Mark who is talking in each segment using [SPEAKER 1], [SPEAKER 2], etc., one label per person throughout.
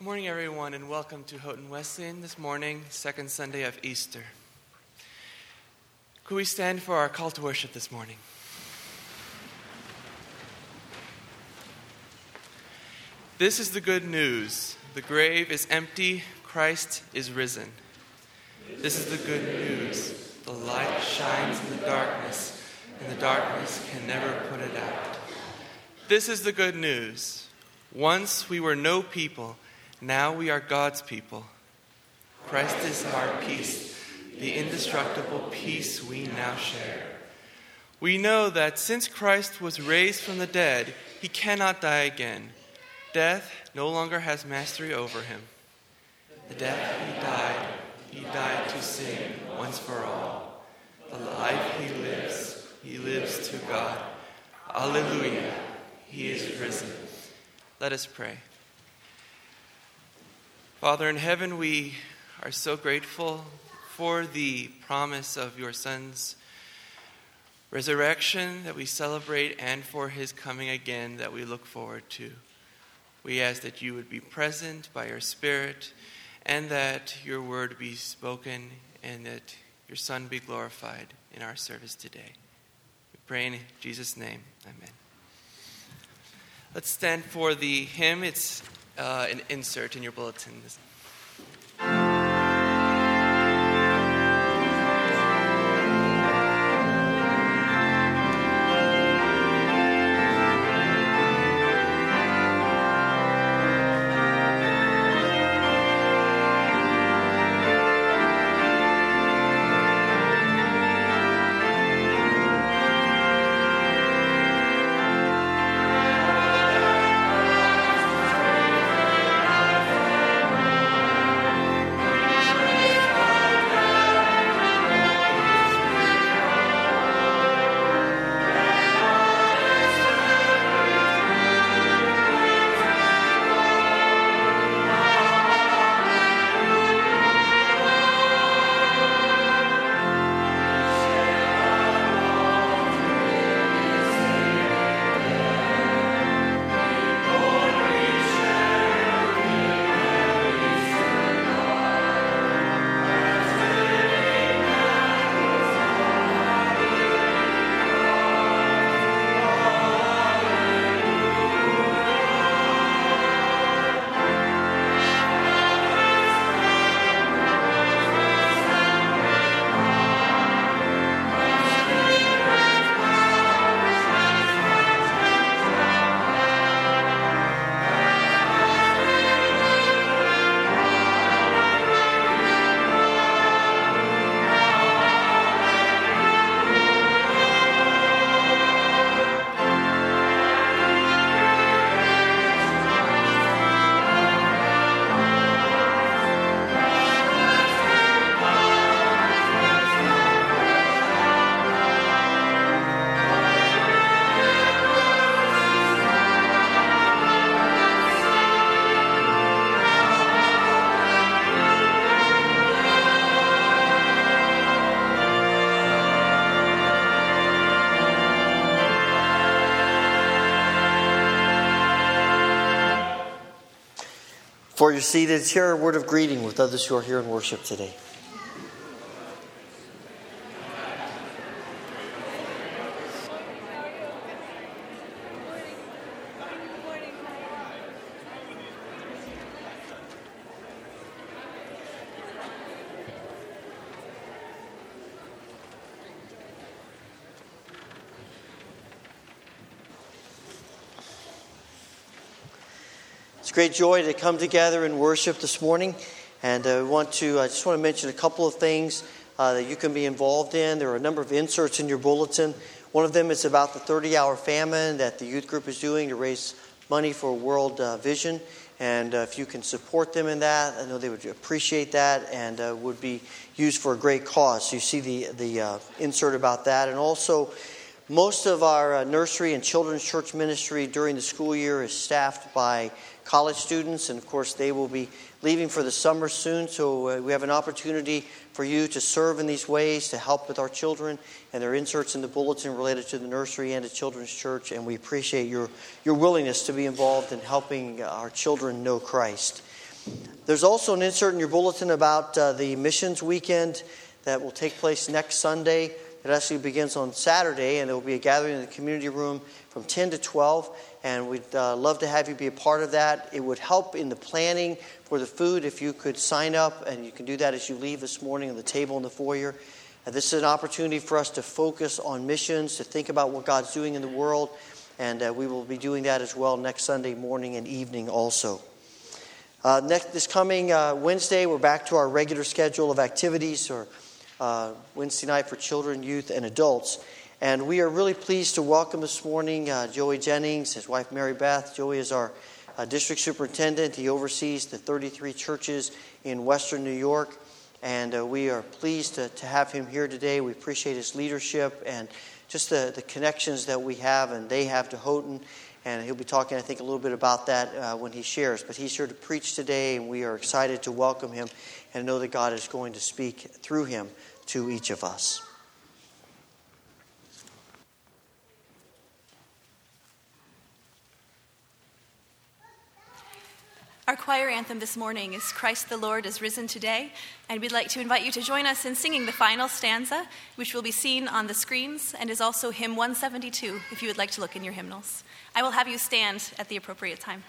[SPEAKER 1] Good morning, everyone, and welcome to Houghton Wesleyan this morning, second Sunday of Easter. Could we stand for our call to worship this morning? This is the good news. The grave is empty, Christ is risen. This is the good news. The light shines in the darkness, and the darkness can never put it out. This is the good news. Once we were no people, now we are God's people. Christ is our peace, the indestructible peace we now share. We know that since Christ was raised from the dead, he cannot die again. Death no longer has mastery over him. The death he died, he died to sin once for all. The life he lives, he lives to God. Alleluia, he is risen. Let us pray. Father in heaven, we are so grateful for the promise of your Son's resurrection that we celebrate and for his coming again that we look forward to. We ask that you would be present by your Spirit and that your word be spoken and that your Son be glorified in our service today. We pray in Jesus' name. Amen. Let's stand for the hymn. It's uh, an insert in your bulletin.
[SPEAKER 2] For you're seated, share a word of greeting with others who are here in worship today. Great joy to come together and worship this morning. And I want to, I just want to mention a couple of things uh, that you can be involved in. There are a number of inserts in your bulletin. One of them is about the 30 hour famine that the youth group is doing to raise money for World uh, Vision. And uh, if you can support them in that, I know they would appreciate that and uh, would be used for a great cause. So you see the, the uh, insert about that. And also, most of our uh, nursery and children's church ministry during the school year is staffed by college students, and of course, they will be leaving for the summer soon. So uh, we have an opportunity for you to serve in these ways to help with our children, and there are inserts in the bulletin related to the nursery and to children's church. And we appreciate your your willingness to be involved in helping our children know Christ. There's also an insert in your bulletin about uh, the missions weekend that will take place next Sunday. It actually begins on Saturday, and there will be a gathering in the community room from 10 to 12. And we'd uh, love to have you be a part of that. It would help in the planning for the food if you could sign up, and you can do that as you leave this morning on the table in the foyer. And this is an opportunity for us to focus on missions, to think about what God's doing in the world, and uh, we will be doing that as well next Sunday morning and evening also. Uh, next, this coming uh, Wednesday, we're back to our regular schedule of activities, or uh, Wednesday night for children, youth, and adults. And we are really pleased to welcome this morning uh, Joey Jennings, his wife Mary Beth. Joey is our uh, district superintendent. He oversees the 33 churches in Western New York. And uh, we are pleased to, to have him here today. We appreciate his leadership and just the, the connections that we have and they have to Houghton. And he'll be talking, I think, a little bit about that uh, when he shares. But he's here to preach today, and we are excited to welcome him and know that God is going to speak through him to each of us.
[SPEAKER 3] Our choir anthem this morning is Christ the Lord is risen today, and we'd like to invite you to join us in singing the final stanza, which will be seen on the screens and is also hymn 172 if you would like to look in your hymnals. I will have you stand at the appropriate time.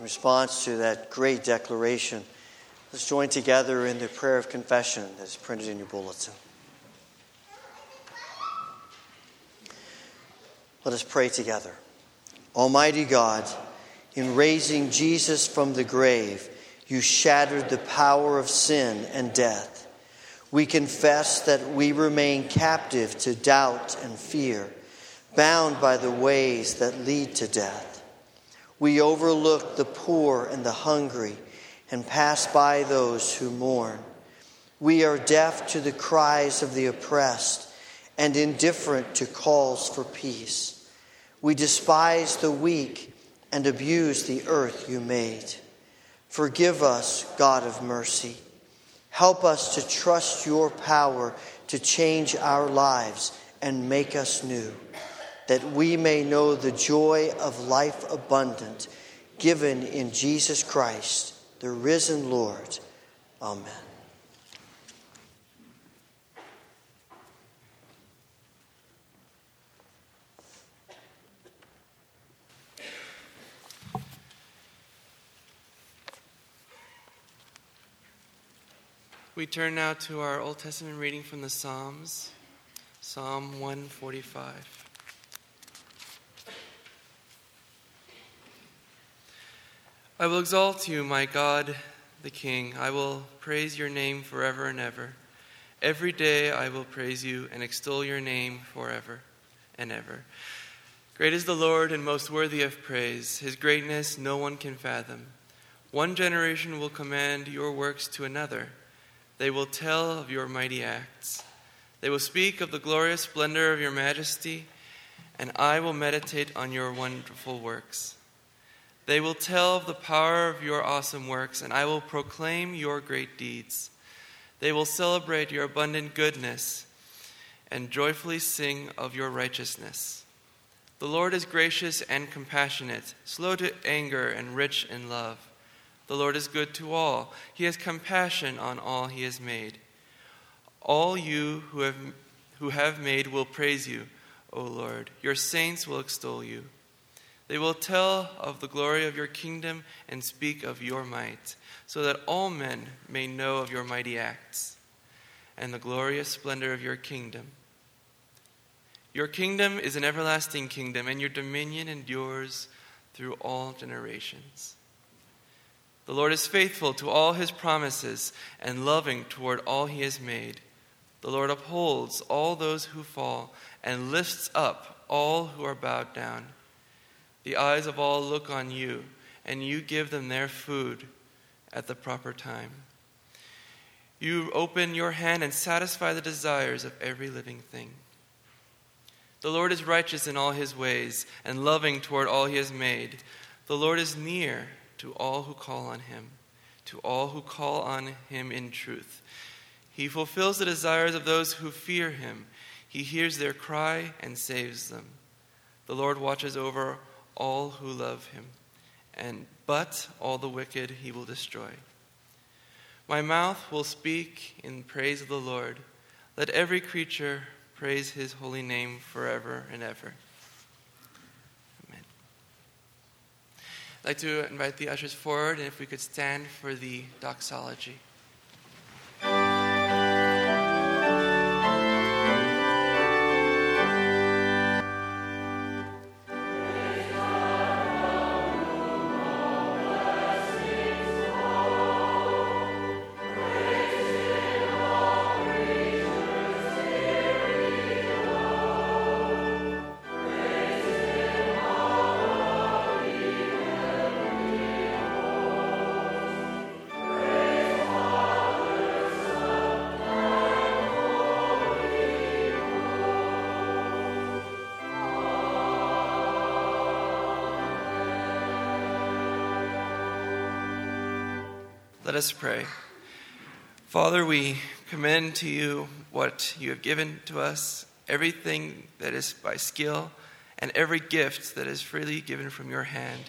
[SPEAKER 2] Response to that great declaration, let's join together in the prayer of confession that's printed in your bulletin. Let us pray together. Almighty God, in raising Jesus from the grave, you shattered the power of sin and death. We confess that we remain captive to doubt and fear, bound by the ways that lead to death. We overlook the poor and the hungry and pass by those who mourn. We are deaf to the cries of the oppressed and indifferent to calls for peace. We despise the weak and abuse the earth you made. Forgive us, God of mercy. Help us to trust your power to change our lives and make us new, that we may know the joy of life abundant given in Jesus Christ, the risen Lord. Amen.
[SPEAKER 1] We turn now to our Old Testament reading from the Psalms, Psalm 145. I will exalt you, my God, the King. I will praise your name forever and ever. Every day I will praise you and extol your name forever and ever. Great is the Lord and most worthy of praise. His greatness no one can fathom. One generation will command your works to another they will tell of your mighty acts. They will speak of the glorious splendor of your majesty, and I will meditate on your wonderful works. They will tell of the power of your awesome works, and I will proclaim your great deeds. They will celebrate your abundant goodness and joyfully sing of your righteousness. The Lord is gracious and compassionate, slow to anger, and rich in love. The Lord is good to all. He has compassion on all he has made. All you who have, who have made will praise you, O Lord. Your saints will extol you. They will tell of the glory of your kingdom and speak of your might, so that all men may know of your mighty acts and the glorious splendor of your kingdom. Your kingdom is an everlasting kingdom, and your dominion endures through all generations. The Lord is faithful to all his promises and loving toward all he has made. The Lord upholds all those who fall and lifts up all who are bowed down. The eyes of all look on you, and you give them their food at the proper time. You open your hand and satisfy the desires of every living thing. The Lord is righteous in all his ways and loving toward all he has made. The Lord is near to all who call on him, to all who call on him in truth. He fulfills the desires of those who fear him. He hears their cry and saves them. The Lord watches over all who love him, and but all the wicked he will destroy. My mouth will speak in praise of the Lord. Let every creature praise his holy name forever and ever. Amen. I'd like to invite the ushers forward, and if we could stand for the doxology. Let us pray. Father, we commend to you what you have given to us, everything that is by skill, and every gift that is freely given from your hand.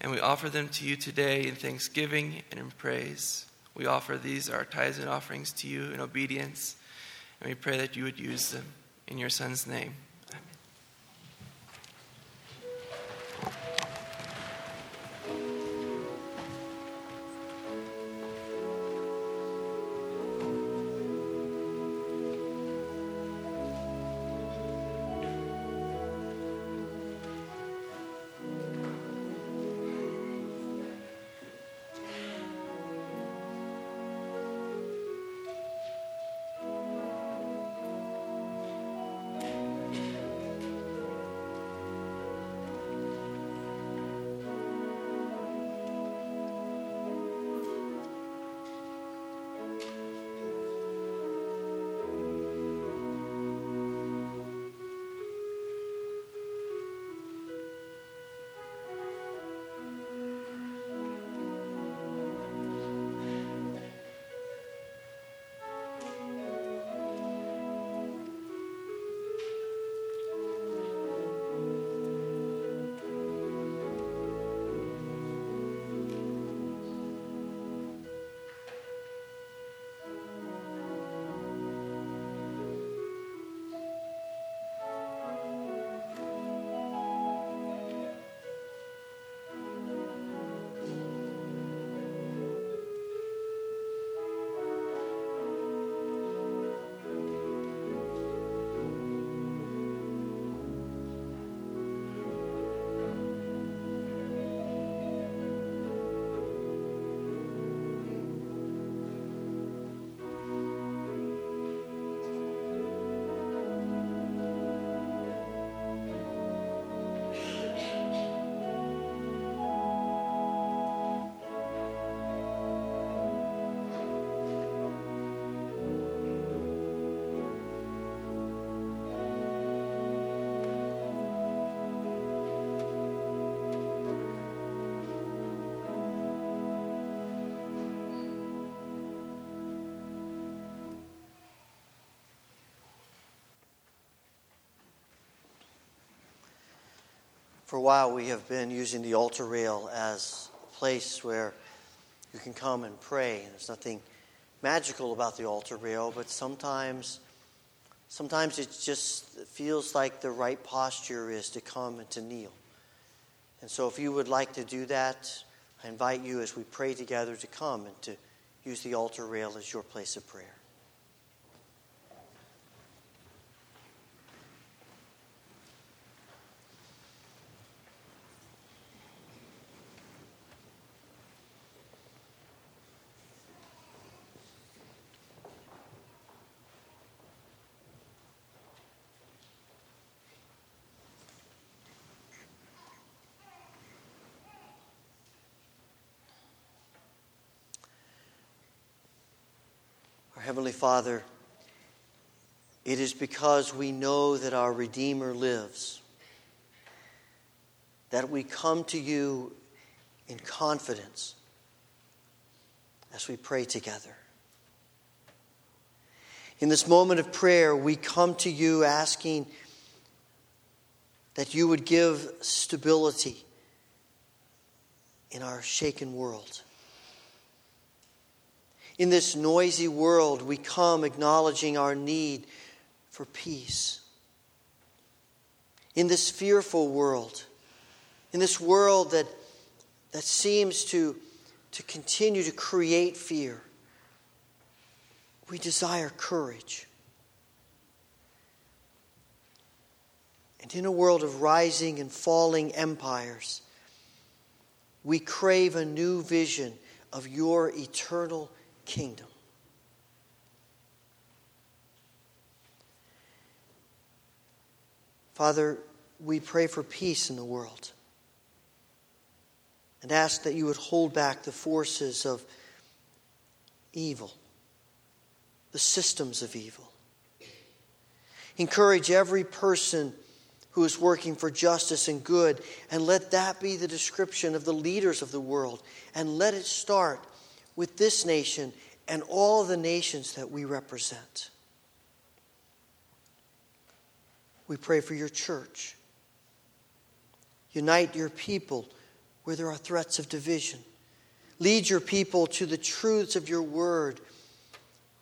[SPEAKER 1] And we offer them to you today in thanksgiving and in praise. We offer these, our tithes and offerings, to you in obedience, and we pray that you would use them. In your Son's name.
[SPEAKER 2] For a while, we have been using the altar rail as a place where you can come and pray. There's nothing magical about the altar rail, but sometimes, sometimes it just feels like the right posture is to come and to kneel. And so, if you would like to do that, I invite you as we pray together to come and to use the altar rail as your place of prayer. Heavenly Father, it is because we know that our Redeemer lives that we come to you in confidence as we pray together. In this moment of prayer, we come to you asking that you would give stability in our shaken world. In this noisy world, we come acknowledging our need for peace. In this fearful world, in this world that, that seems to, to continue to create fear, we desire courage. And in a world of rising and falling empires, we crave a new vision of your eternal kingdom. Father, we pray for peace in the world and ask that you would hold back the forces of evil, the systems of evil. Encourage every person who is working for justice and good, and let that be the description of the leaders of the world, and let it start with this nation and all the nations that we represent. We pray for your church. Unite your people where there are threats of division. Lead your people to the truths of your word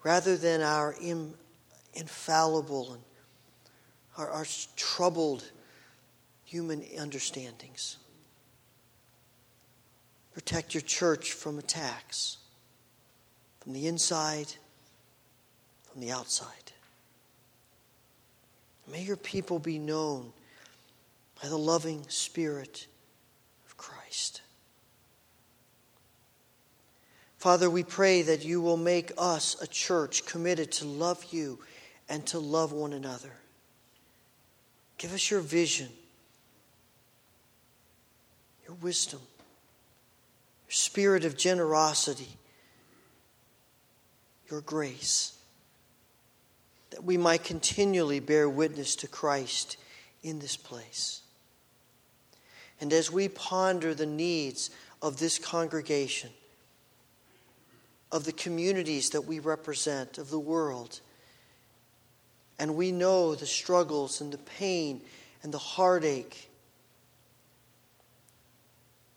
[SPEAKER 2] rather than our Im- infallible and our, our troubled human understandings. Protect your church from attacks from the inside, from the outside. May your people be known by the loving Spirit of Christ. Father, we pray that you will make us a church committed to love you and to love one another. Give us your vision, your wisdom, your spirit of generosity your grace, that we might continually bear witness to Christ in this place. And as we ponder the needs of this congregation, of the communities that we represent, of the world, and we know the struggles and the pain and the heartache,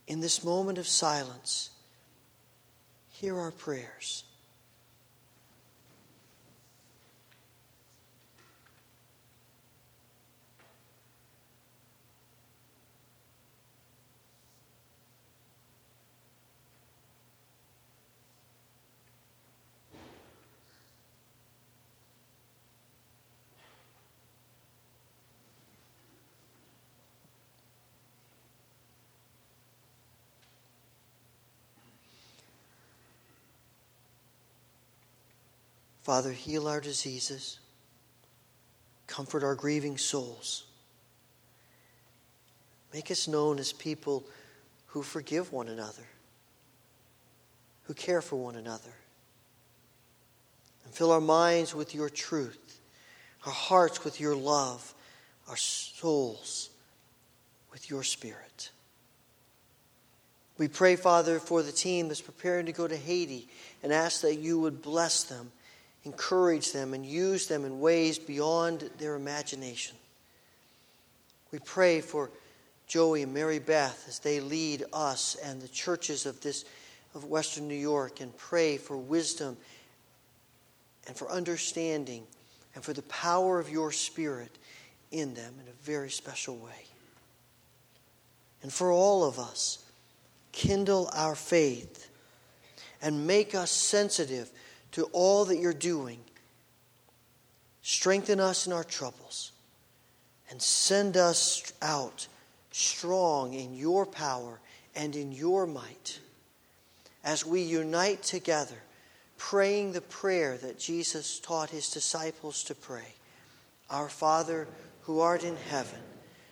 [SPEAKER 2] in this moment of silence, hear our prayers. Father, heal our diseases, comfort our grieving souls. Make us known as people who forgive one another, who care for one another. And fill our minds with your truth, our hearts with your love, our souls with your spirit. We pray, Father, for the team that's preparing to go to Haiti and ask that you would bless them encourage them and use them in ways beyond their imagination. We pray for Joey and Mary Beth as they lead us and the churches of this of Western New York and pray for wisdom and for understanding and for the power of your Spirit in them in a very special way. And for all of us, kindle our faith and make us sensitive to all that you're doing. Strengthen us in our troubles and send us out strong in your power and in your might as we unite together, praying the prayer that Jesus taught his disciples to pray Our Father, who art in heaven,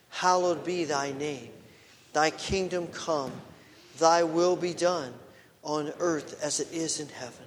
[SPEAKER 2] hallowed be thy name. Thy kingdom come, thy will be done on earth as it is in heaven.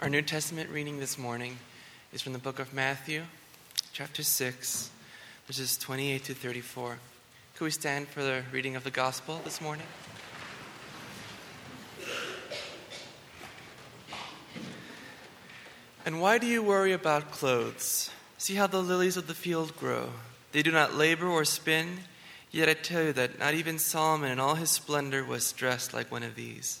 [SPEAKER 1] Our New Testament reading this morning is from the book of Matthew, chapter 6, verses 28 to 34. Could we stand for the reading of the gospel this morning? And why do you worry about clothes? See how the lilies of the field grow. They do not labor or spin, yet I tell you that not even Solomon in all his splendor was dressed like one of these.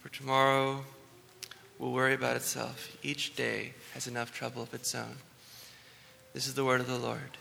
[SPEAKER 1] for tomorrow will worry about itself. Each day has enough trouble of its own. This is the word of the Lord.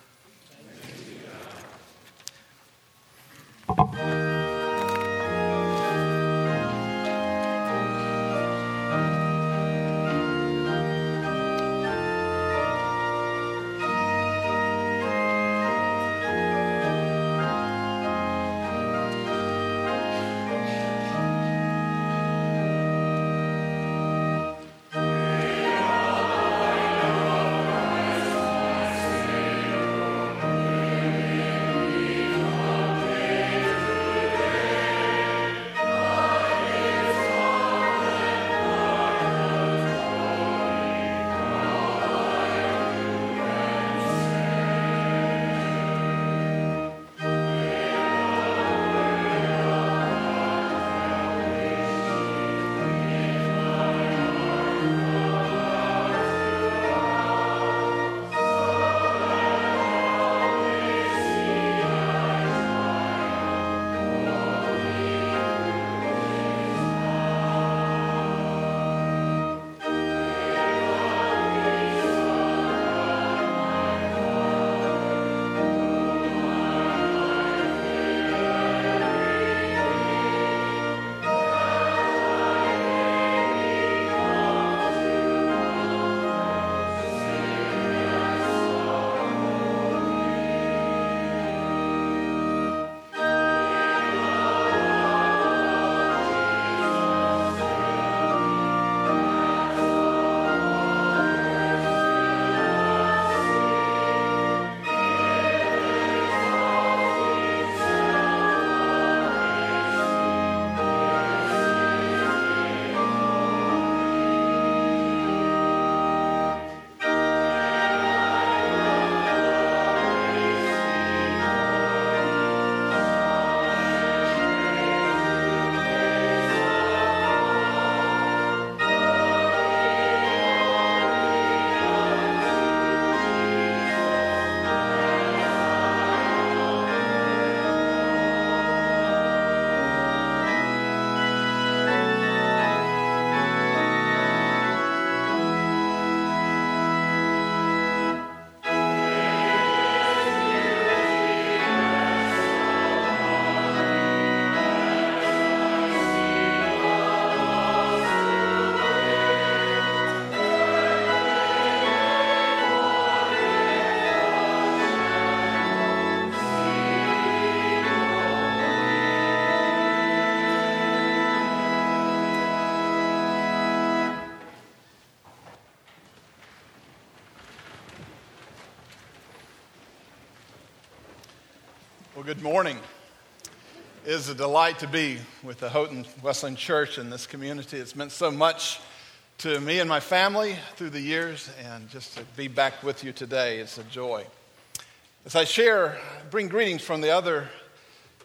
[SPEAKER 4] Good morning. It is a delight to be with the Houghton Wesleyan Church in this community. It's meant so much to me and my family through the years, and just to be back with you today is a joy. As I share, bring greetings from the other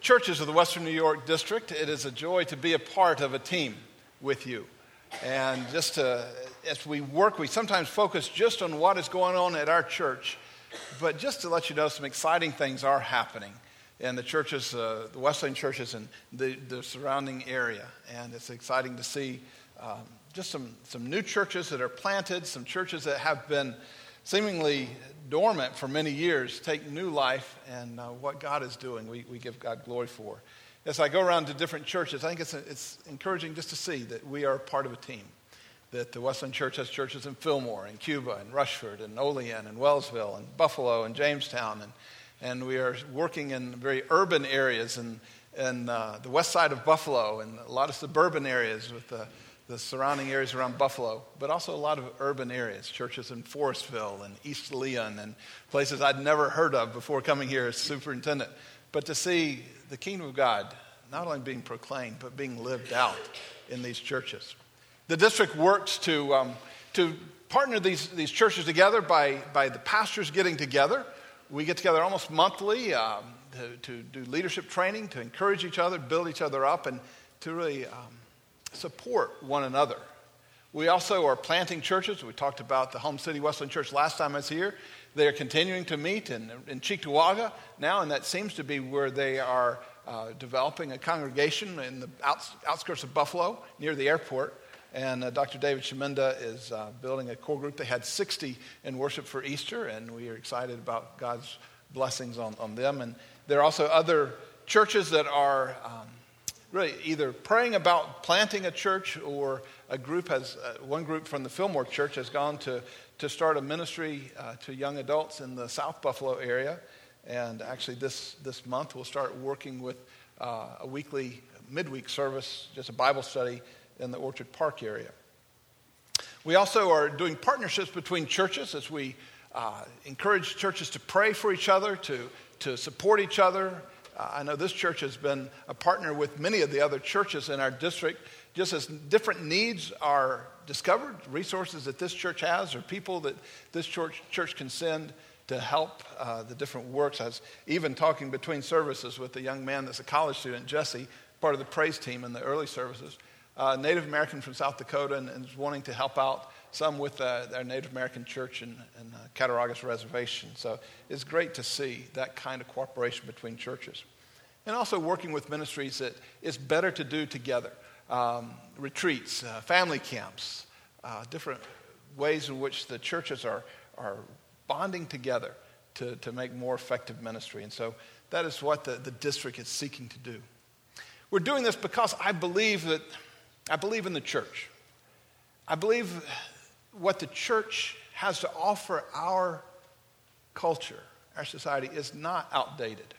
[SPEAKER 4] churches of the Western New York District, it is a joy to be a part of a team with you. And just to, as we work, we sometimes focus just on what is going on at our church, but just to let you know, some exciting things are happening and the churches, uh, the Wesleyan churches and the, the surrounding area. And it's exciting to see um, just some, some new churches that are planted, some churches that have been seemingly dormant for many years take new life, and uh, what God is doing, we, we give God glory for. As I go around to different churches, I think it's, it's encouraging just to see that we are part of a team. That the Wesleyan Church has churches in Fillmore, and Cuba, and Rushford, and Olean, and Wellsville, and Buffalo, and Jamestown, and and we are working in very urban areas and, and uh, the west side of Buffalo and a lot of suburban areas with the, the surrounding areas around Buffalo, but also a lot of urban areas, churches in Forestville and East Leon and places I'd never heard of before coming here as superintendent. But to see the kingdom of God not only being proclaimed, but being lived out in these churches. The district works to, um, to partner these, these churches together by, by the pastors getting together we get together almost monthly um, to, to, do leadership training, to encourage each other, build each other up, and to really um, support one another. We also are planting churches. We talked about the Home City Wesleyan Church last time I was here. They are continuing to meet in, in Cheektowaga now, and that seems to be where they are uh, developing a congregation in the outs, outskirts of Buffalo near the airport. And uh, Dr. David Sheminda is uh, building a core group. They had 60 in worship for Easter, and we are excited about God's blessings on, on them. And there are also other churches that are um, really either praying about planting a church or a group has, uh, one group from the Fillmore Church has gone to, to start a ministry uh, to young adults in the South Buffalo area. And actually, this, this month, we'll start working with uh, a weekly midweek service, just a Bible study in the Orchard Park area. We also are doing partnerships between churches as we uh, encourage churches to pray for each other, to, to support each other. Uh, I know this church has been a partner with many of the other churches in our district. Just as different needs are discovered, resources that this church has, or people that this church, church can send to help uh, the different works. I was even talking between services with a young man that's a college student, Jesse, part of the praise team in the early services uh, Native American from South Dakota and, and, is wanting to help out some with uh, their Native American church in, in uh, Cattaraugus Reservation. So it's great to see that kind of cooperation between churches. And also working with ministries that is better to do together um, retreats, uh, family camps, uh, different ways in which the churches are, are bonding together to, to make more effective ministry. And so that is what the, the district is seeking to do. We're doing this because I believe that I believe in the church. I believe what the church has to offer our culture, our society, is not outdated.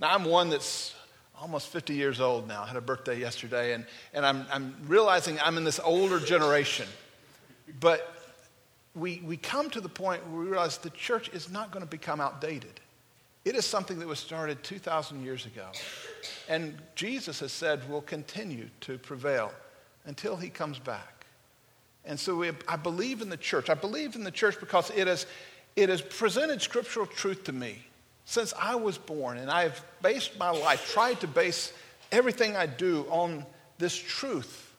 [SPEAKER 4] Now, I'm one that's almost 50 years old now. I had a birthday yesterday, and, and I'm, I'm realizing I'm in this older generation. But we, we come to the point where we realize the church is not going to become outdated. It is something that was started 2,000 years ago. And Jesus has said will continue to prevail until he comes back. And so we, I believe in the church. I believe in the church because it has, it has presented scriptural truth to me since I was born. And I have based my life, tried to base everything I do on this truth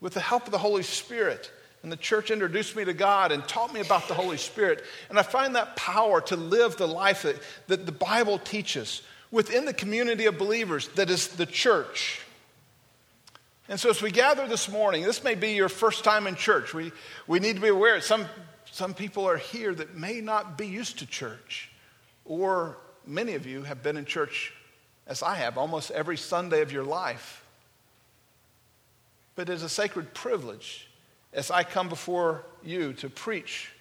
[SPEAKER 4] with the help of the Holy Spirit. And the church introduced me to God and taught me about the Holy Spirit. And I find that power to live the life that, that the Bible teaches within the community of believers that is the church. And so, as we gather this morning, this may be your first time in church. We, we need to be aware some, some people are here that may not be used to church, or many of you have been in church, as I have, almost every Sunday of your life. But it's a sacred privilege as I come before you to preach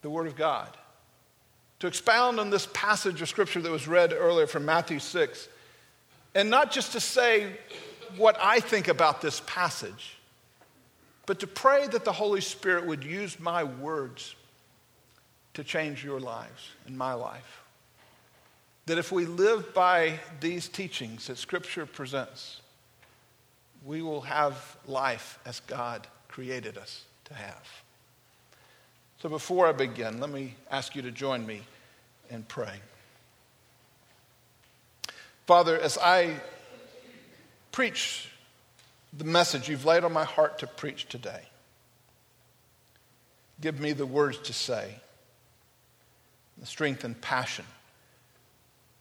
[SPEAKER 4] the Word of God, to expound on this passage of Scripture that was read earlier from Matthew 6, and not just to say, what I think about this passage, but to pray that the Holy Spirit would use my words to change your lives and my life. that if we live by these teachings that Scripture presents, we will have life as God created us to have. So before I begin, let me ask you to join me in praying. Father, as I preach the message you've laid on my heart to preach today, give me the words to say, the strength and passion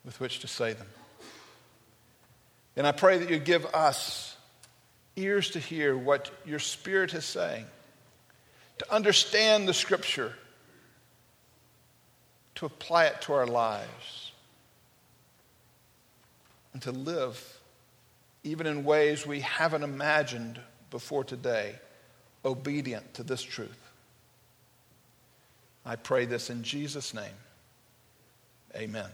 [SPEAKER 4] with which to say them. And I pray that you give us ears to hear what your Spirit is saying, to understand the Scripture, to apply it to our lives, and to live even in ways we haven't imagined before today, obedient to this truth. I pray this in Jesus' name. Amen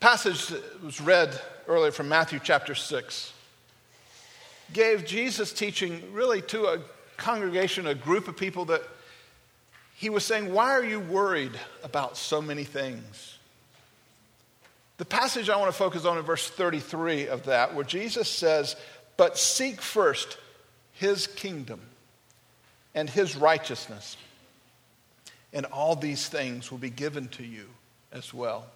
[SPEAKER 4] passage that was read earlier from Matthew chapter 6 gave Jesus teaching really to a congregation, a group of people that he was saying, Why are you worried about so many things? The passage I want to focus on in verse 33 of that, where Jesus says, But seek first his kingdom and his righteousness, and all these things will be given to you as well.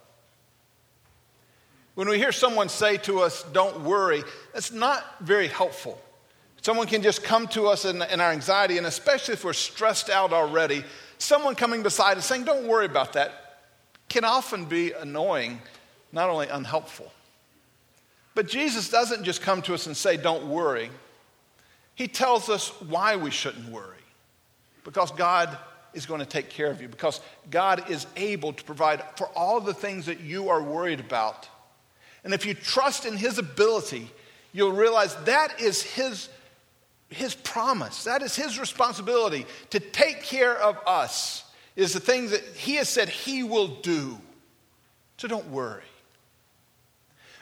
[SPEAKER 4] When we hear someone say to us, don't worry, that's not very helpful. Someone can just come to us in, in, our anxiety, and especially if we're stressed out already, someone coming beside us saying, Don't worry about that, can often be annoying, not only unhelpful. But Jesus doesn't just come to us and say, Don't worry. He tells us why we shouldn't worry. Because God is going to take care of you, because God is able to provide for all the things that you are worried about and if you trust in His ability, you'll realize that is His, his promise. That is His responsibility to take care of us, is the things that He has said He will do. So don't worry.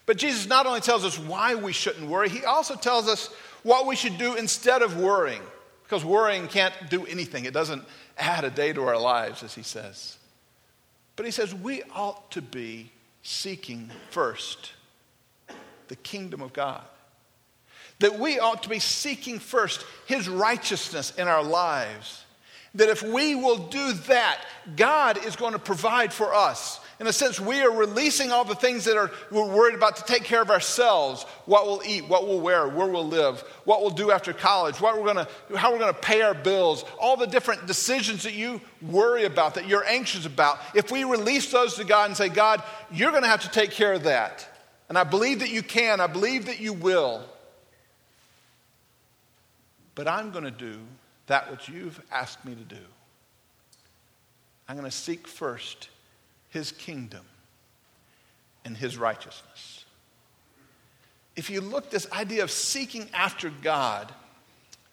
[SPEAKER 4] But Jesus not only tells us why we shouldn't worry, He also tells us what we should do instead of worrying. Because worrying can't do anything, it doesn't add a day to our lives, as He says. But He says we ought to be seeking first the kingdom of God. That we ought to be seeking first his righteousness in our lives. That if we will do that, God is going to provide for us. In a sense, we are releasing all the things that are, we're worried about to take care of ourselves what we'll eat, what we'll wear, where we'll live, what we'll do after college, what we're gonna, how we're going to pay our bills, all the different decisions that you worry about, that you're anxious about. If we release those to God and say, God, you're going to have to take care of that. And I believe that you can, I believe that you will. But I'm going to do that which you've asked me to do. I'm going to seek first his kingdom and his righteousness. If you look this idea of seeking after God,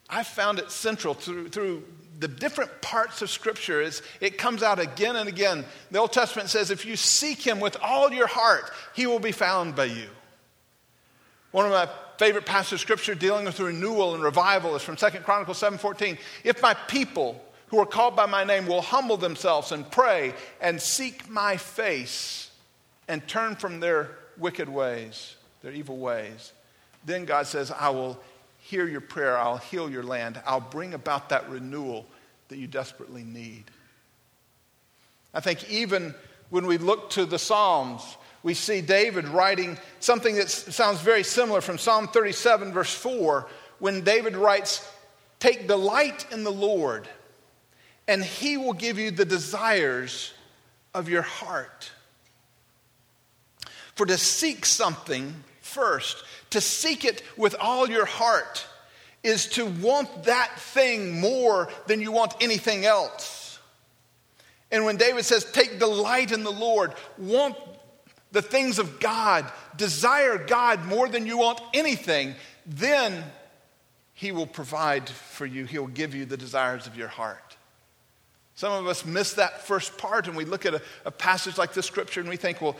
[SPEAKER 4] I found it central through, through the different parts of Scripture. It's, it comes out again and again. The Old Testament says, if you seek him with all your heart, he will be found by you. One of my favorite passages of Scripture dealing with renewal and revival is from 2 Chronicles 7.14. If my people who are called by my name will humble themselves and pray and seek my face and turn from their wicked ways, their evil ways, then God says, I will hear your prayer, I'll heal your land, I'll bring about that renewal that you desperately need. I think even when we look to the Psalms, we see David writing something that sounds very similar from Psalm 37, verse 4, when David writes, Take delight in the Lord and he will give you the desires of your heart. For to seek something first, to seek it with all your heart, is to want that thing more than you want anything else. And when David says, Take delight in the Lord, want the things of God, desire God more than you want anything, then He will provide for you. He'll give you the desires of your heart. Some of us miss that first part and we look at a, a passage like this scripture and we think, well,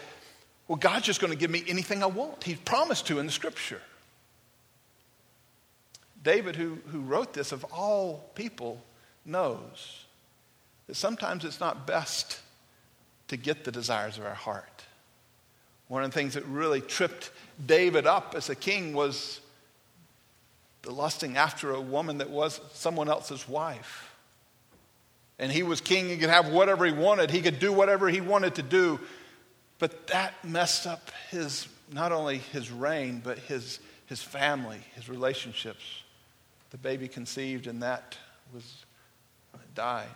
[SPEAKER 4] well, God's just going to give me anything I want. He's promised to in the scripture. David, who, who wrote this of all people, knows that sometimes it's not best to get the desires of our heart. One of the things that really tripped David up as a king was the lusting after a woman that was someone else's wife. And he was king, he could have whatever he wanted, he could do whatever he wanted to do. But that messed up his, not only his reign, but his, his family, his relationships. The baby conceived, and that was died.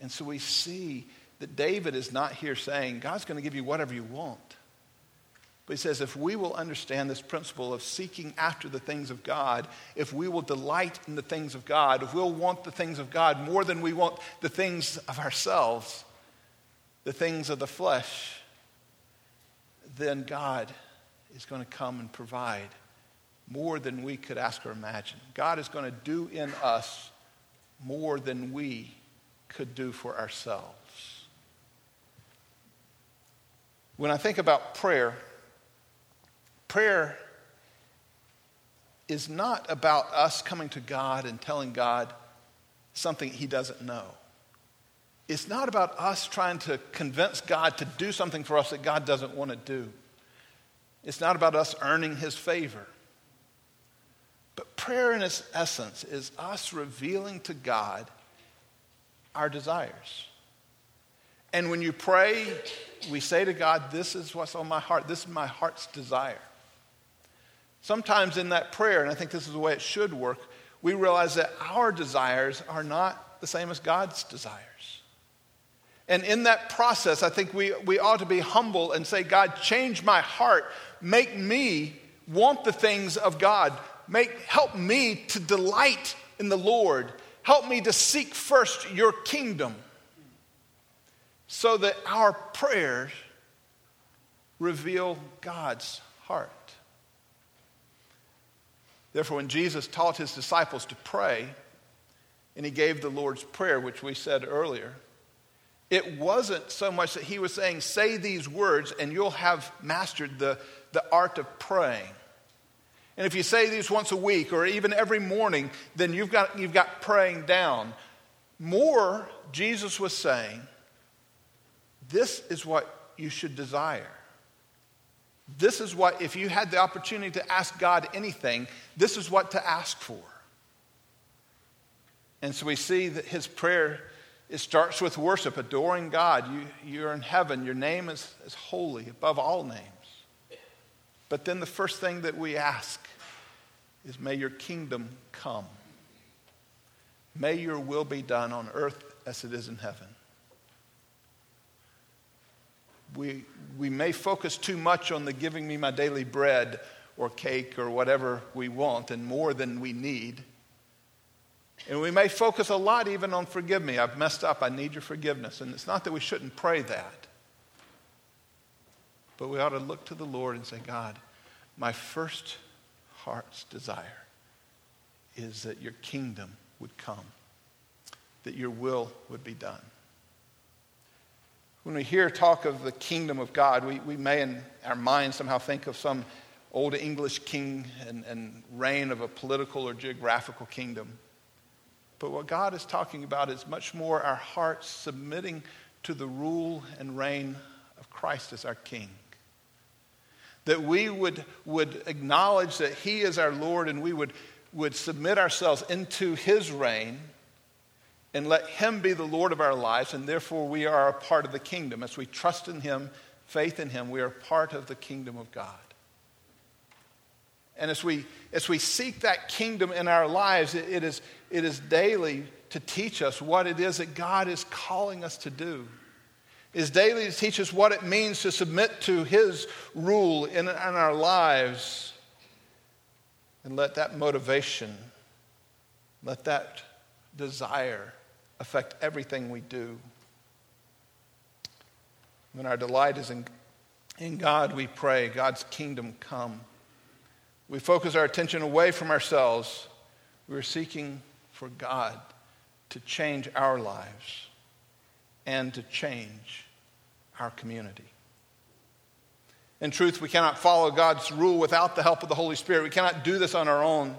[SPEAKER 4] And so we see that David is not here saying, God's going to give you whatever you want. But he says, if we will understand this principle of seeking after the things of God, if we will delight in the things of God, if we'll want the things of God more than we want the things of ourselves, the things of the flesh, then God is going to come and provide more than we could ask or imagine. God is going to do in us more than we could do for ourselves. When I think about prayer, prayer is not about us coming to God and telling God something He doesn't know. It's not about us trying to convince God to do something for us that God doesn't want to do. It's not about us earning His favor. But prayer, in its essence, is us revealing to God our desires. And when you pray, we say to God, This is what's on my heart. This is my heart's desire. Sometimes in that prayer, and I think this is the way it should work, we realize that our desires are not the same as God's desires. And in that process, I think we, we ought to be humble and say, God, change my heart. Make me want the things of God. Make, help me to delight in the Lord. Help me to seek first your kingdom so that our prayers reveal God's heart. Therefore, when Jesus taught his disciples to pray, and he gave the Lord's Prayer, which we said earlier, it wasn't so much that he was saying, say these words and you'll have mastered the, the art of praying. And if you say these once a week or even every morning, then you've got, you've got praying down. More, Jesus was saying, this is what you should desire. This is what, if you had the opportunity to ask God anything, this is what to ask for. And so we see that his prayer it starts with worship, adoring God. You, you're in heaven. Your name is, is holy above all names. But then the first thing that we ask is, May your kingdom come. May your will be done on earth as it is in heaven. We, we may focus too much on the giving me my daily bread or cake or whatever we want and more than we need. And we may focus a lot even on forgive me. I've messed up. I need your forgiveness. And it's not that we shouldn't pray that. But we ought to look to the Lord and say, God, my first heart's desire is that your kingdom would come, that your will would be done. When we hear talk of the kingdom of God, we, we may in our minds somehow think of some old English king and, and reign of a political or geographical kingdom. But what God is talking about is much more our hearts submitting to the rule and reign of Christ as our King. That we would, would acknowledge that He is our Lord and we would, would submit ourselves into His reign and let Him be the Lord of our lives, and therefore we are a part of the kingdom. As we trust in Him, faith in Him, we are part of the kingdom of God. And as we, as we seek that kingdom in our lives, it, it, is, it is daily to teach us what it is that God is calling us to do. It is daily to teach us what it means to submit to His rule in, in our lives. And let that motivation, let that desire affect everything we do. When our delight is in, in God, we pray, God's kingdom come. We focus our attention away from ourselves. We're seeking for God to change our lives and to change our community. In truth, we cannot follow God's rule without the help of the Holy Spirit. We cannot do this on our own.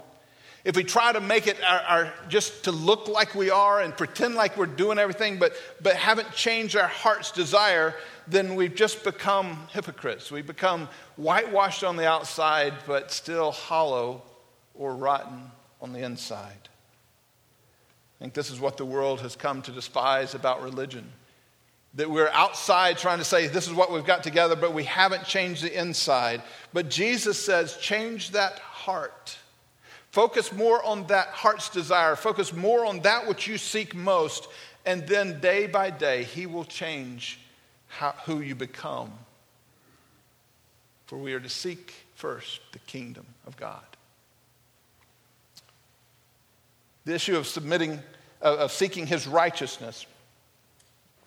[SPEAKER 4] If we try to make it our, our, just to look like we are and pretend like we're doing everything, but, but haven't changed our heart's desire, then we've just become hypocrites. We become whitewashed on the outside, but still hollow or rotten on the inside. I think this is what the world has come to despise about religion. That we're outside trying to say, this is what we've got together, but we haven't changed the inside. But Jesus says, change that heart. Focus more on that heart's desire. Focus more on that which you seek most. And then day by day, He will change how, who you become. For we are to seek first the kingdom of God. The issue of submitting, of seeking His righteousness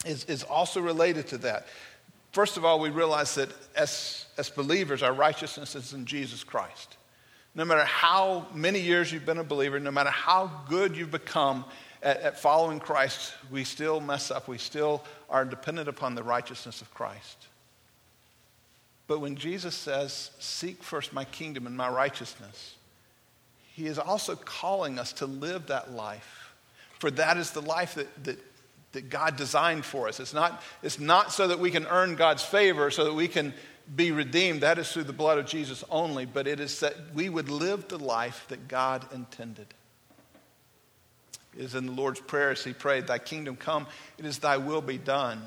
[SPEAKER 4] is, is also related to that. First of all, we realize that as, as believers, our righteousness is in Jesus Christ. No matter how many years you've been a believer, no matter how good you've become at, at following Christ, we still mess up. We still are dependent upon the righteousness of Christ. But when Jesus says, Seek first my kingdom and my righteousness, he is also calling us to live that life. For that is the life that, that, that God designed for us. It's not, it's not so that we can earn God's favor, so that we can be redeemed, that is through the blood of Jesus only, but it is that we would live the life that God intended. It is in the Lord's Prayer as he prayed, Thy kingdom come, it is thy will be done.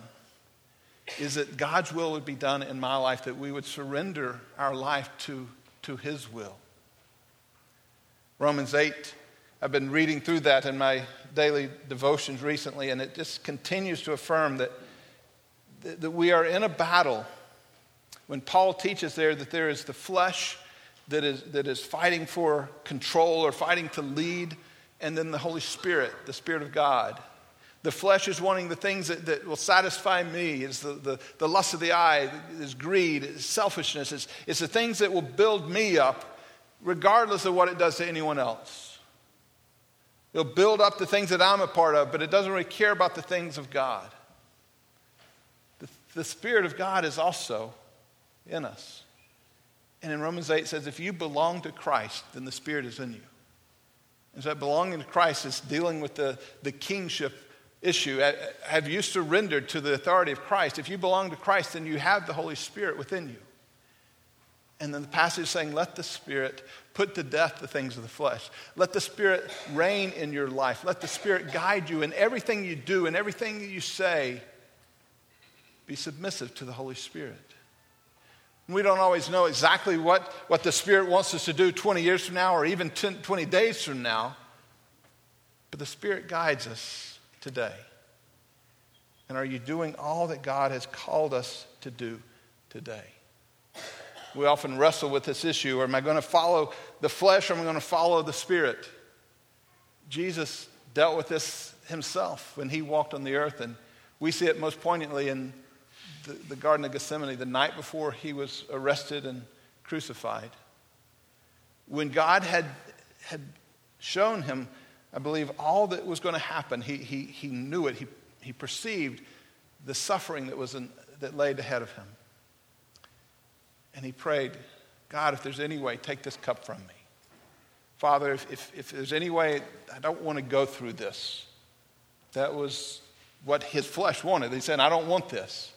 [SPEAKER 4] Is that God's will would be done in my life, that we would surrender our life to, to his will. Romans 8, I've been reading through that in my daily devotions recently, and it just continues to affirm that, that we are in a battle when Paul teaches there that there is the flesh that is, that is fighting for control or fighting to lead, and then the Holy Spirit, the Spirit of God. The flesh is wanting the things that, that will satisfy me. It's the, the, the lust of the eye, is greed, it's selfishness. It's, it's the things that will build me up, regardless of what it does to anyone else. It'll build up the things that I'm a part of, but it doesn't really care about the things of God. The, the Spirit of God is also in us. And in Romans 8 it says, if you belong to Christ, then the Spirit is in you. And so belonging to Christ is dealing with the, the kingship issue. Have you surrendered to the authority of Christ? If you belong to Christ, then you have the Holy Spirit within you. And then the passage is saying, let the Spirit put to death the things of the flesh. Let the Spirit reign in your life. Let the Spirit guide you in everything you do and everything you say. Be submissive to the Holy Spirit. We don't always know exactly what, what the Spirit wants us to do 20 years from now or even 10, 20 days from now, but the Spirit guides us today. And are you doing all that God has called us to do today? We often wrestle with this issue am I going to follow the flesh or am I going to follow the Spirit? Jesus dealt with this himself when he walked on the earth, and we see it most poignantly in the, the Garden of Gethsemane the night before he was arrested and crucified. When God had, had shown him, I believe, all that was going to happen, he, he, he knew it. He, he perceived the suffering that, was in, that laid ahead of him. And he prayed, God, if there's any way, take this cup from me. Father, if, if, if there's any way, I don't want to go through this. That was what his flesh wanted. He said, I don't want this.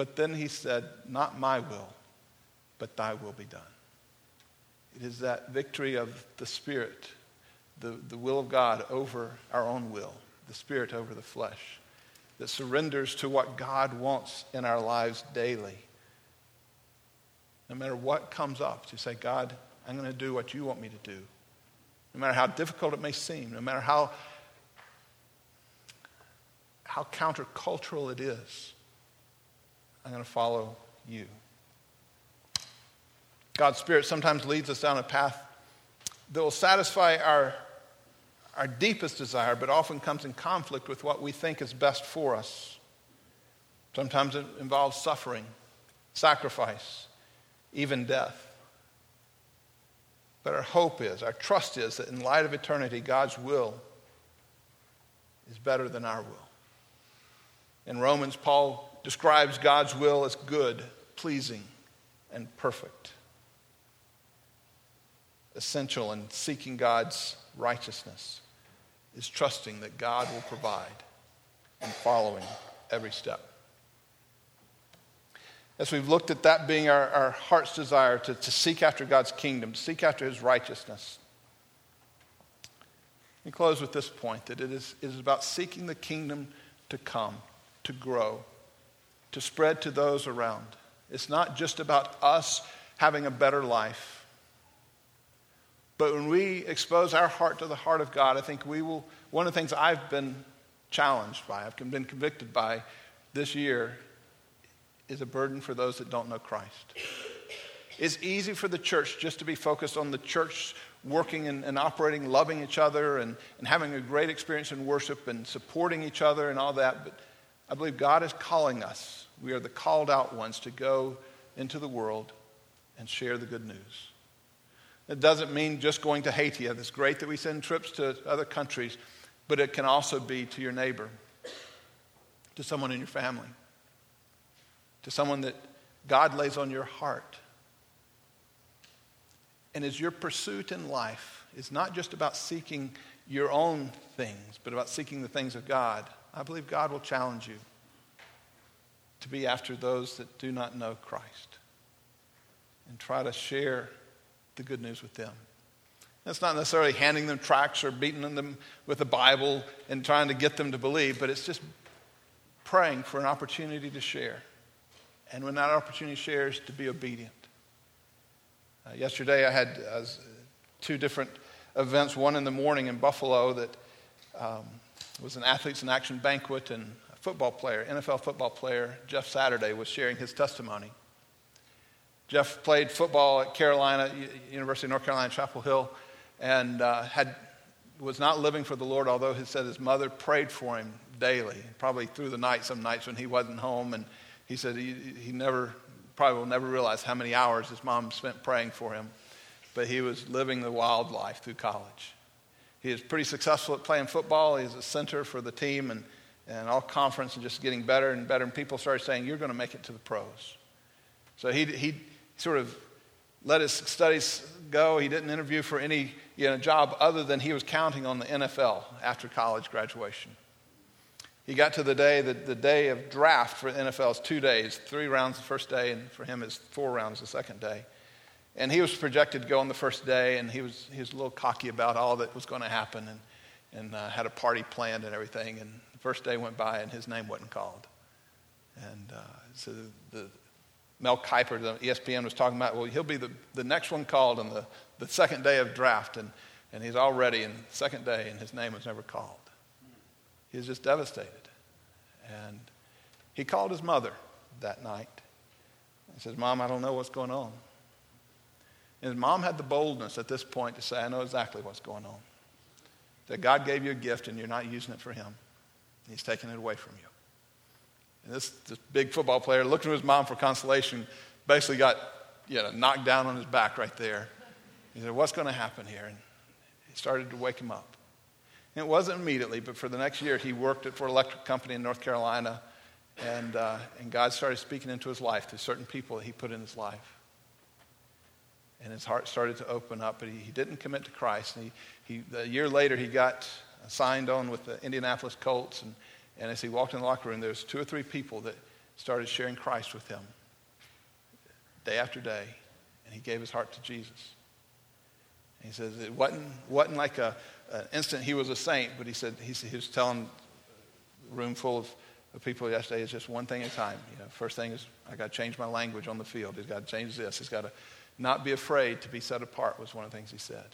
[SPEAKER 4] But then he said, Not my will, but thy will be done. It is that victory of the Spirit, the, the will of God over our own will, the Spirit over the flesh, that surrenders to what God wants in our lives daily. No matter what comes up, to say, God, I'm going to do what you want me to do. No matter how difficult it may seem, no matter how, how countercultural it is. I'm going to follow you. God's Spirit sometimes leads us down a path that will satisfy our, our deepest desire, but often comes in conflict with what we think is best for us. Sometimes it involves suffering, sacrifice, even death. But our hope is, our trust is that in light of eternity, God's will is better than our will. In Romans, Paul describes God's will as good, pleasing, and perfect. essential in seeking God's righteousness is trusting that God will provide and following every step. As we've looked at that being our, our heart's desire to, to seek after God's kingdom, to seek after his righteousness, we close with this point that it is, it is about seeking the kingdom to come, to grow, to spread to those around. It's not just about us having a better life. But when we expose our heart to the heart of God, I think we will. One of the things I've been challenged by, I've been convicted by this year, is a burden for those that don't know Christ. It's easy for the church just to be focused on the church working and, and, operating, loving each other, and, and having a great experience in worship and supporting each other and all that. But I believe God is calling us. We are the called out ones to go into the world and share the good news. It doesn't mean just going to Haiti. It's great that we send trips to other countries, but it can also be to your neighbor, to someone in your family, to someone that God lays on your heart and as your pursuit in life is not just about seeking your own things, but about seeking the things of God, I believe God will challenge you to be after those that do not know Christ and try to share the good news with them. That's not necessarily handing them tracts or beating them with the Bible and trying to get them to believe, but it's just praying for an opportunity to share. And when that opportunity shares, to be obedient. Uh, yesterday, I had uh, two different events. One in the morning in Buffalo that um, was an athletes in action banquet, and a football player, NFL football player, Jeff Saturday, was sharing his testimony. Jeff played football at Carolina, University of North Carolina, Chapel Hill, and uh, had, was not living for the Lord, although he said his mother prayed for him daily, probably through the night, some nights when he wasn't home. And he said he, he never probably will never realize how many hours his mom spent praying for him, but he was living the wild life through college. He was pretty successful at playing football. He was a center for the team and, and all conference and just getting better and better. And people started saying, You're going to make it to the pros. So he, he sort of let his studies go. He didn't interview for any you know, job other than he was counting on the NFL after college graduation. He got to the day, the, the day of draft for the NFL is two days, three rounds the first day, and for him is four rounds the second day. And he was projected to go on the first day, and he was, he was a little cocky about all that was going to happen and, and uh, had a party planned and everything. And the first day went by, and his name wasn't called. And uh, so the, the Mel Kiper, the ESPN, was talking about, well, he'll be the, the next one called on the, the second day of draft. And, and he's all ready, and second day, and his name was never called. He was just devastated. And he called his mother that night. He says, Mom, I don't know what's going on. And his mom had the boldness at this point to say, I know exactly what's going on. That God gave you a gift and you're not using it for him. He's taking it away from you. And this, this big football player, looking to his mom for consolation, basically got you know, knocked down on his back right there. He said, What's going to happen here? And he started to wake him up. And it wasn't immediately, but for the next year, he worked at, for an electric company in North Carolina. And, uh, and God started speaking into his life to certain people that he put in his life. And his heart started to open up, but he, he didn't commit to Christ. And he, he, a year later, he got signed on with the Indianapolis Colts. And, and as he walked in the locker room, there was two or three people that started sharing Christ with him day after day. And he gave his heart to Jesus. And he says it wasn't, wasn't like a, an instant he was a saint, but he said he, he was telling a room full of, of people yesterday, it's just one thing at a time. You know, first thing is I got to change my language on the field. He's got to change this. He's got to not be afraid to be set apart was one of the things he said.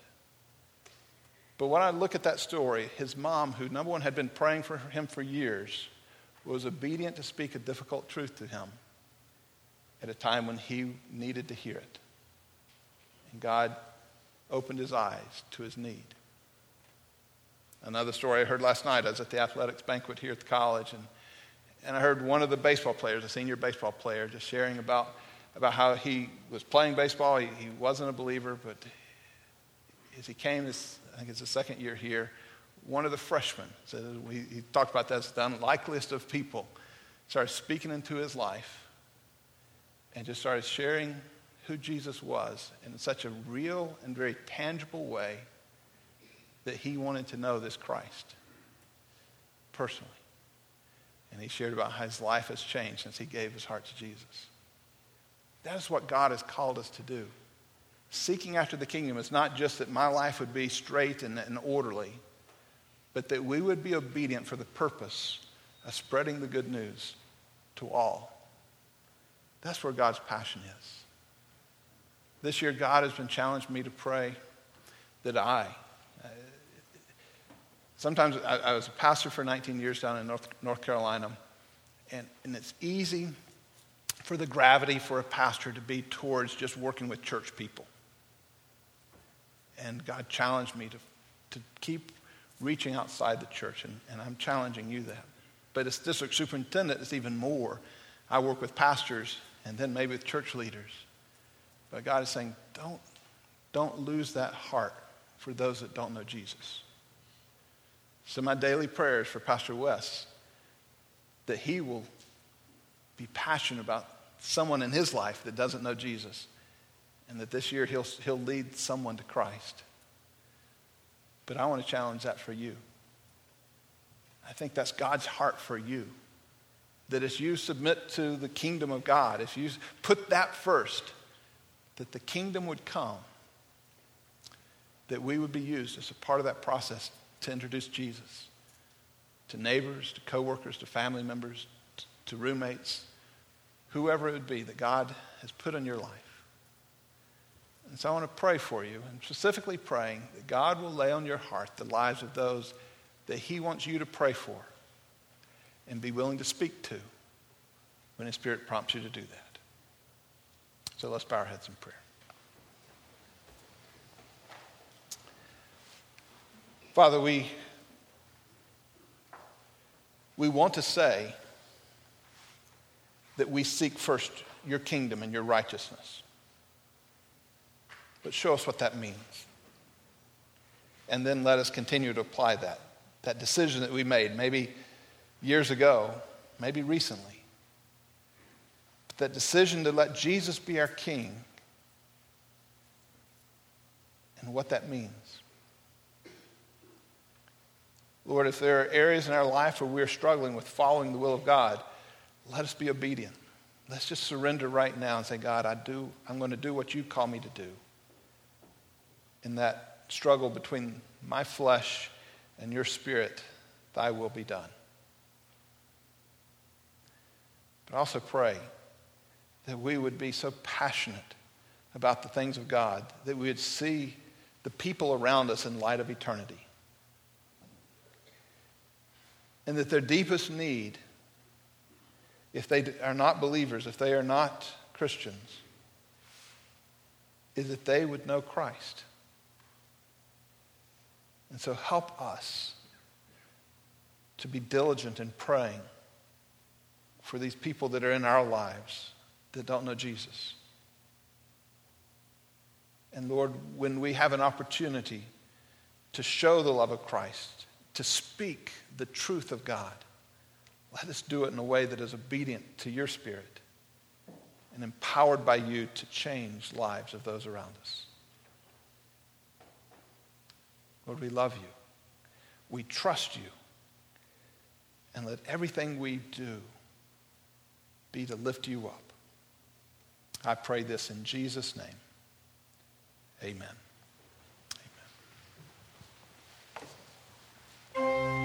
[SPEAKER 4] But when I look at that story, his mom, who number one had been praying for him for years, was obedient to speak a difficult truth to him at a time when he needed to hear it. And God opened his eyes to his need. Another story I heard last night, I was at the athletics banquet here at the college, and, and I heard one of the baseball players, a senior baseball player, just sharing about, about how he was playing baseball. He, he wasn't a believer, but as he came, this, I think it's the second year here, one of the freshmen, said, he, he talked about that as the unlikeliest of people, started speaking into his life and just started sharing who Jesus was in such a real and very tangible way that he wanted to know this Christ personally. And he shared about how his life has changed since he gave his heart to Jesus. That is what God has called us to do. Seeking after the kingdom is not just that my life would be straight and, and orderly, but that we would be obedient for the purpose of spreading the good news to all. That's where God's passion is. This year, God has been challenging me to pray that I, uh, sometimes I, I, was a pastor for 19 years down in North, North Carolina, and, and it's easy for the gravity for a pastor to be towards just working with church people. And God challenged me to, to keep reaching outside the church, and, and I'm challenging you that. But as district superintendent, it's even more. I work with pastors and then maybe with church leaders. But God is saying, don't, don't lose that heart for those that don't know Jesus. So my daily prayers for Pastor Wes that he will be passionate about someone in his life that doesn't know Jesus and that this year he'll, he'll lead someone to Christ. But I want to challenge that for you. I think that's God's heart for you. That as you submit to the kingdom of God, if you put that first, that the kingdom would come, that we would be used as a part of that process to introduce Jesus to neighbors, to coworkers, to family members, to roommates, whoever it would be that God has put in your life. And so I want to pray for you, and specifically praying that God will lay on your heart the lives of those that He wants you to pray for and be willing to speak to when His Spirit prompts you to do that. So let's bow our heads in prayer. Father, we, we want to say that we seek first your kingdom and your righteousness. But show us what that means. And then let us continue to apply that. That decision that we made, maybe years ago, maybe recently. That decision to let Jesus be our King and what that means. Lord, if there are areas in our life where we're struggling with following the will of God, let us be obedient. Let's just surrender right now and say, God, I do, I'm going to do what you call me to do in that struggle between my flesh and your spirit, thy will be done. But also pray that we would be so passionate about the things of God that we would see the people around us in light of eternity. And that their deepest need, if they are not believers, if they are not Christians, is that they would know Christ. And so help us to be diligent in praying for these people that are in our lives that don't know Jesus. And Lord, when we have an opportunity to show the love of Christ, to speak the truth of God, let us do it in a way that is obedient to your Spirit and empowered by you to change lives of those around us. Lord, we love you. We trust you. And let everything we do be to lift you up. I pray this in Jesus' name. Amen. Amen.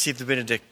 [SPEAKER 2] Receive the benediction.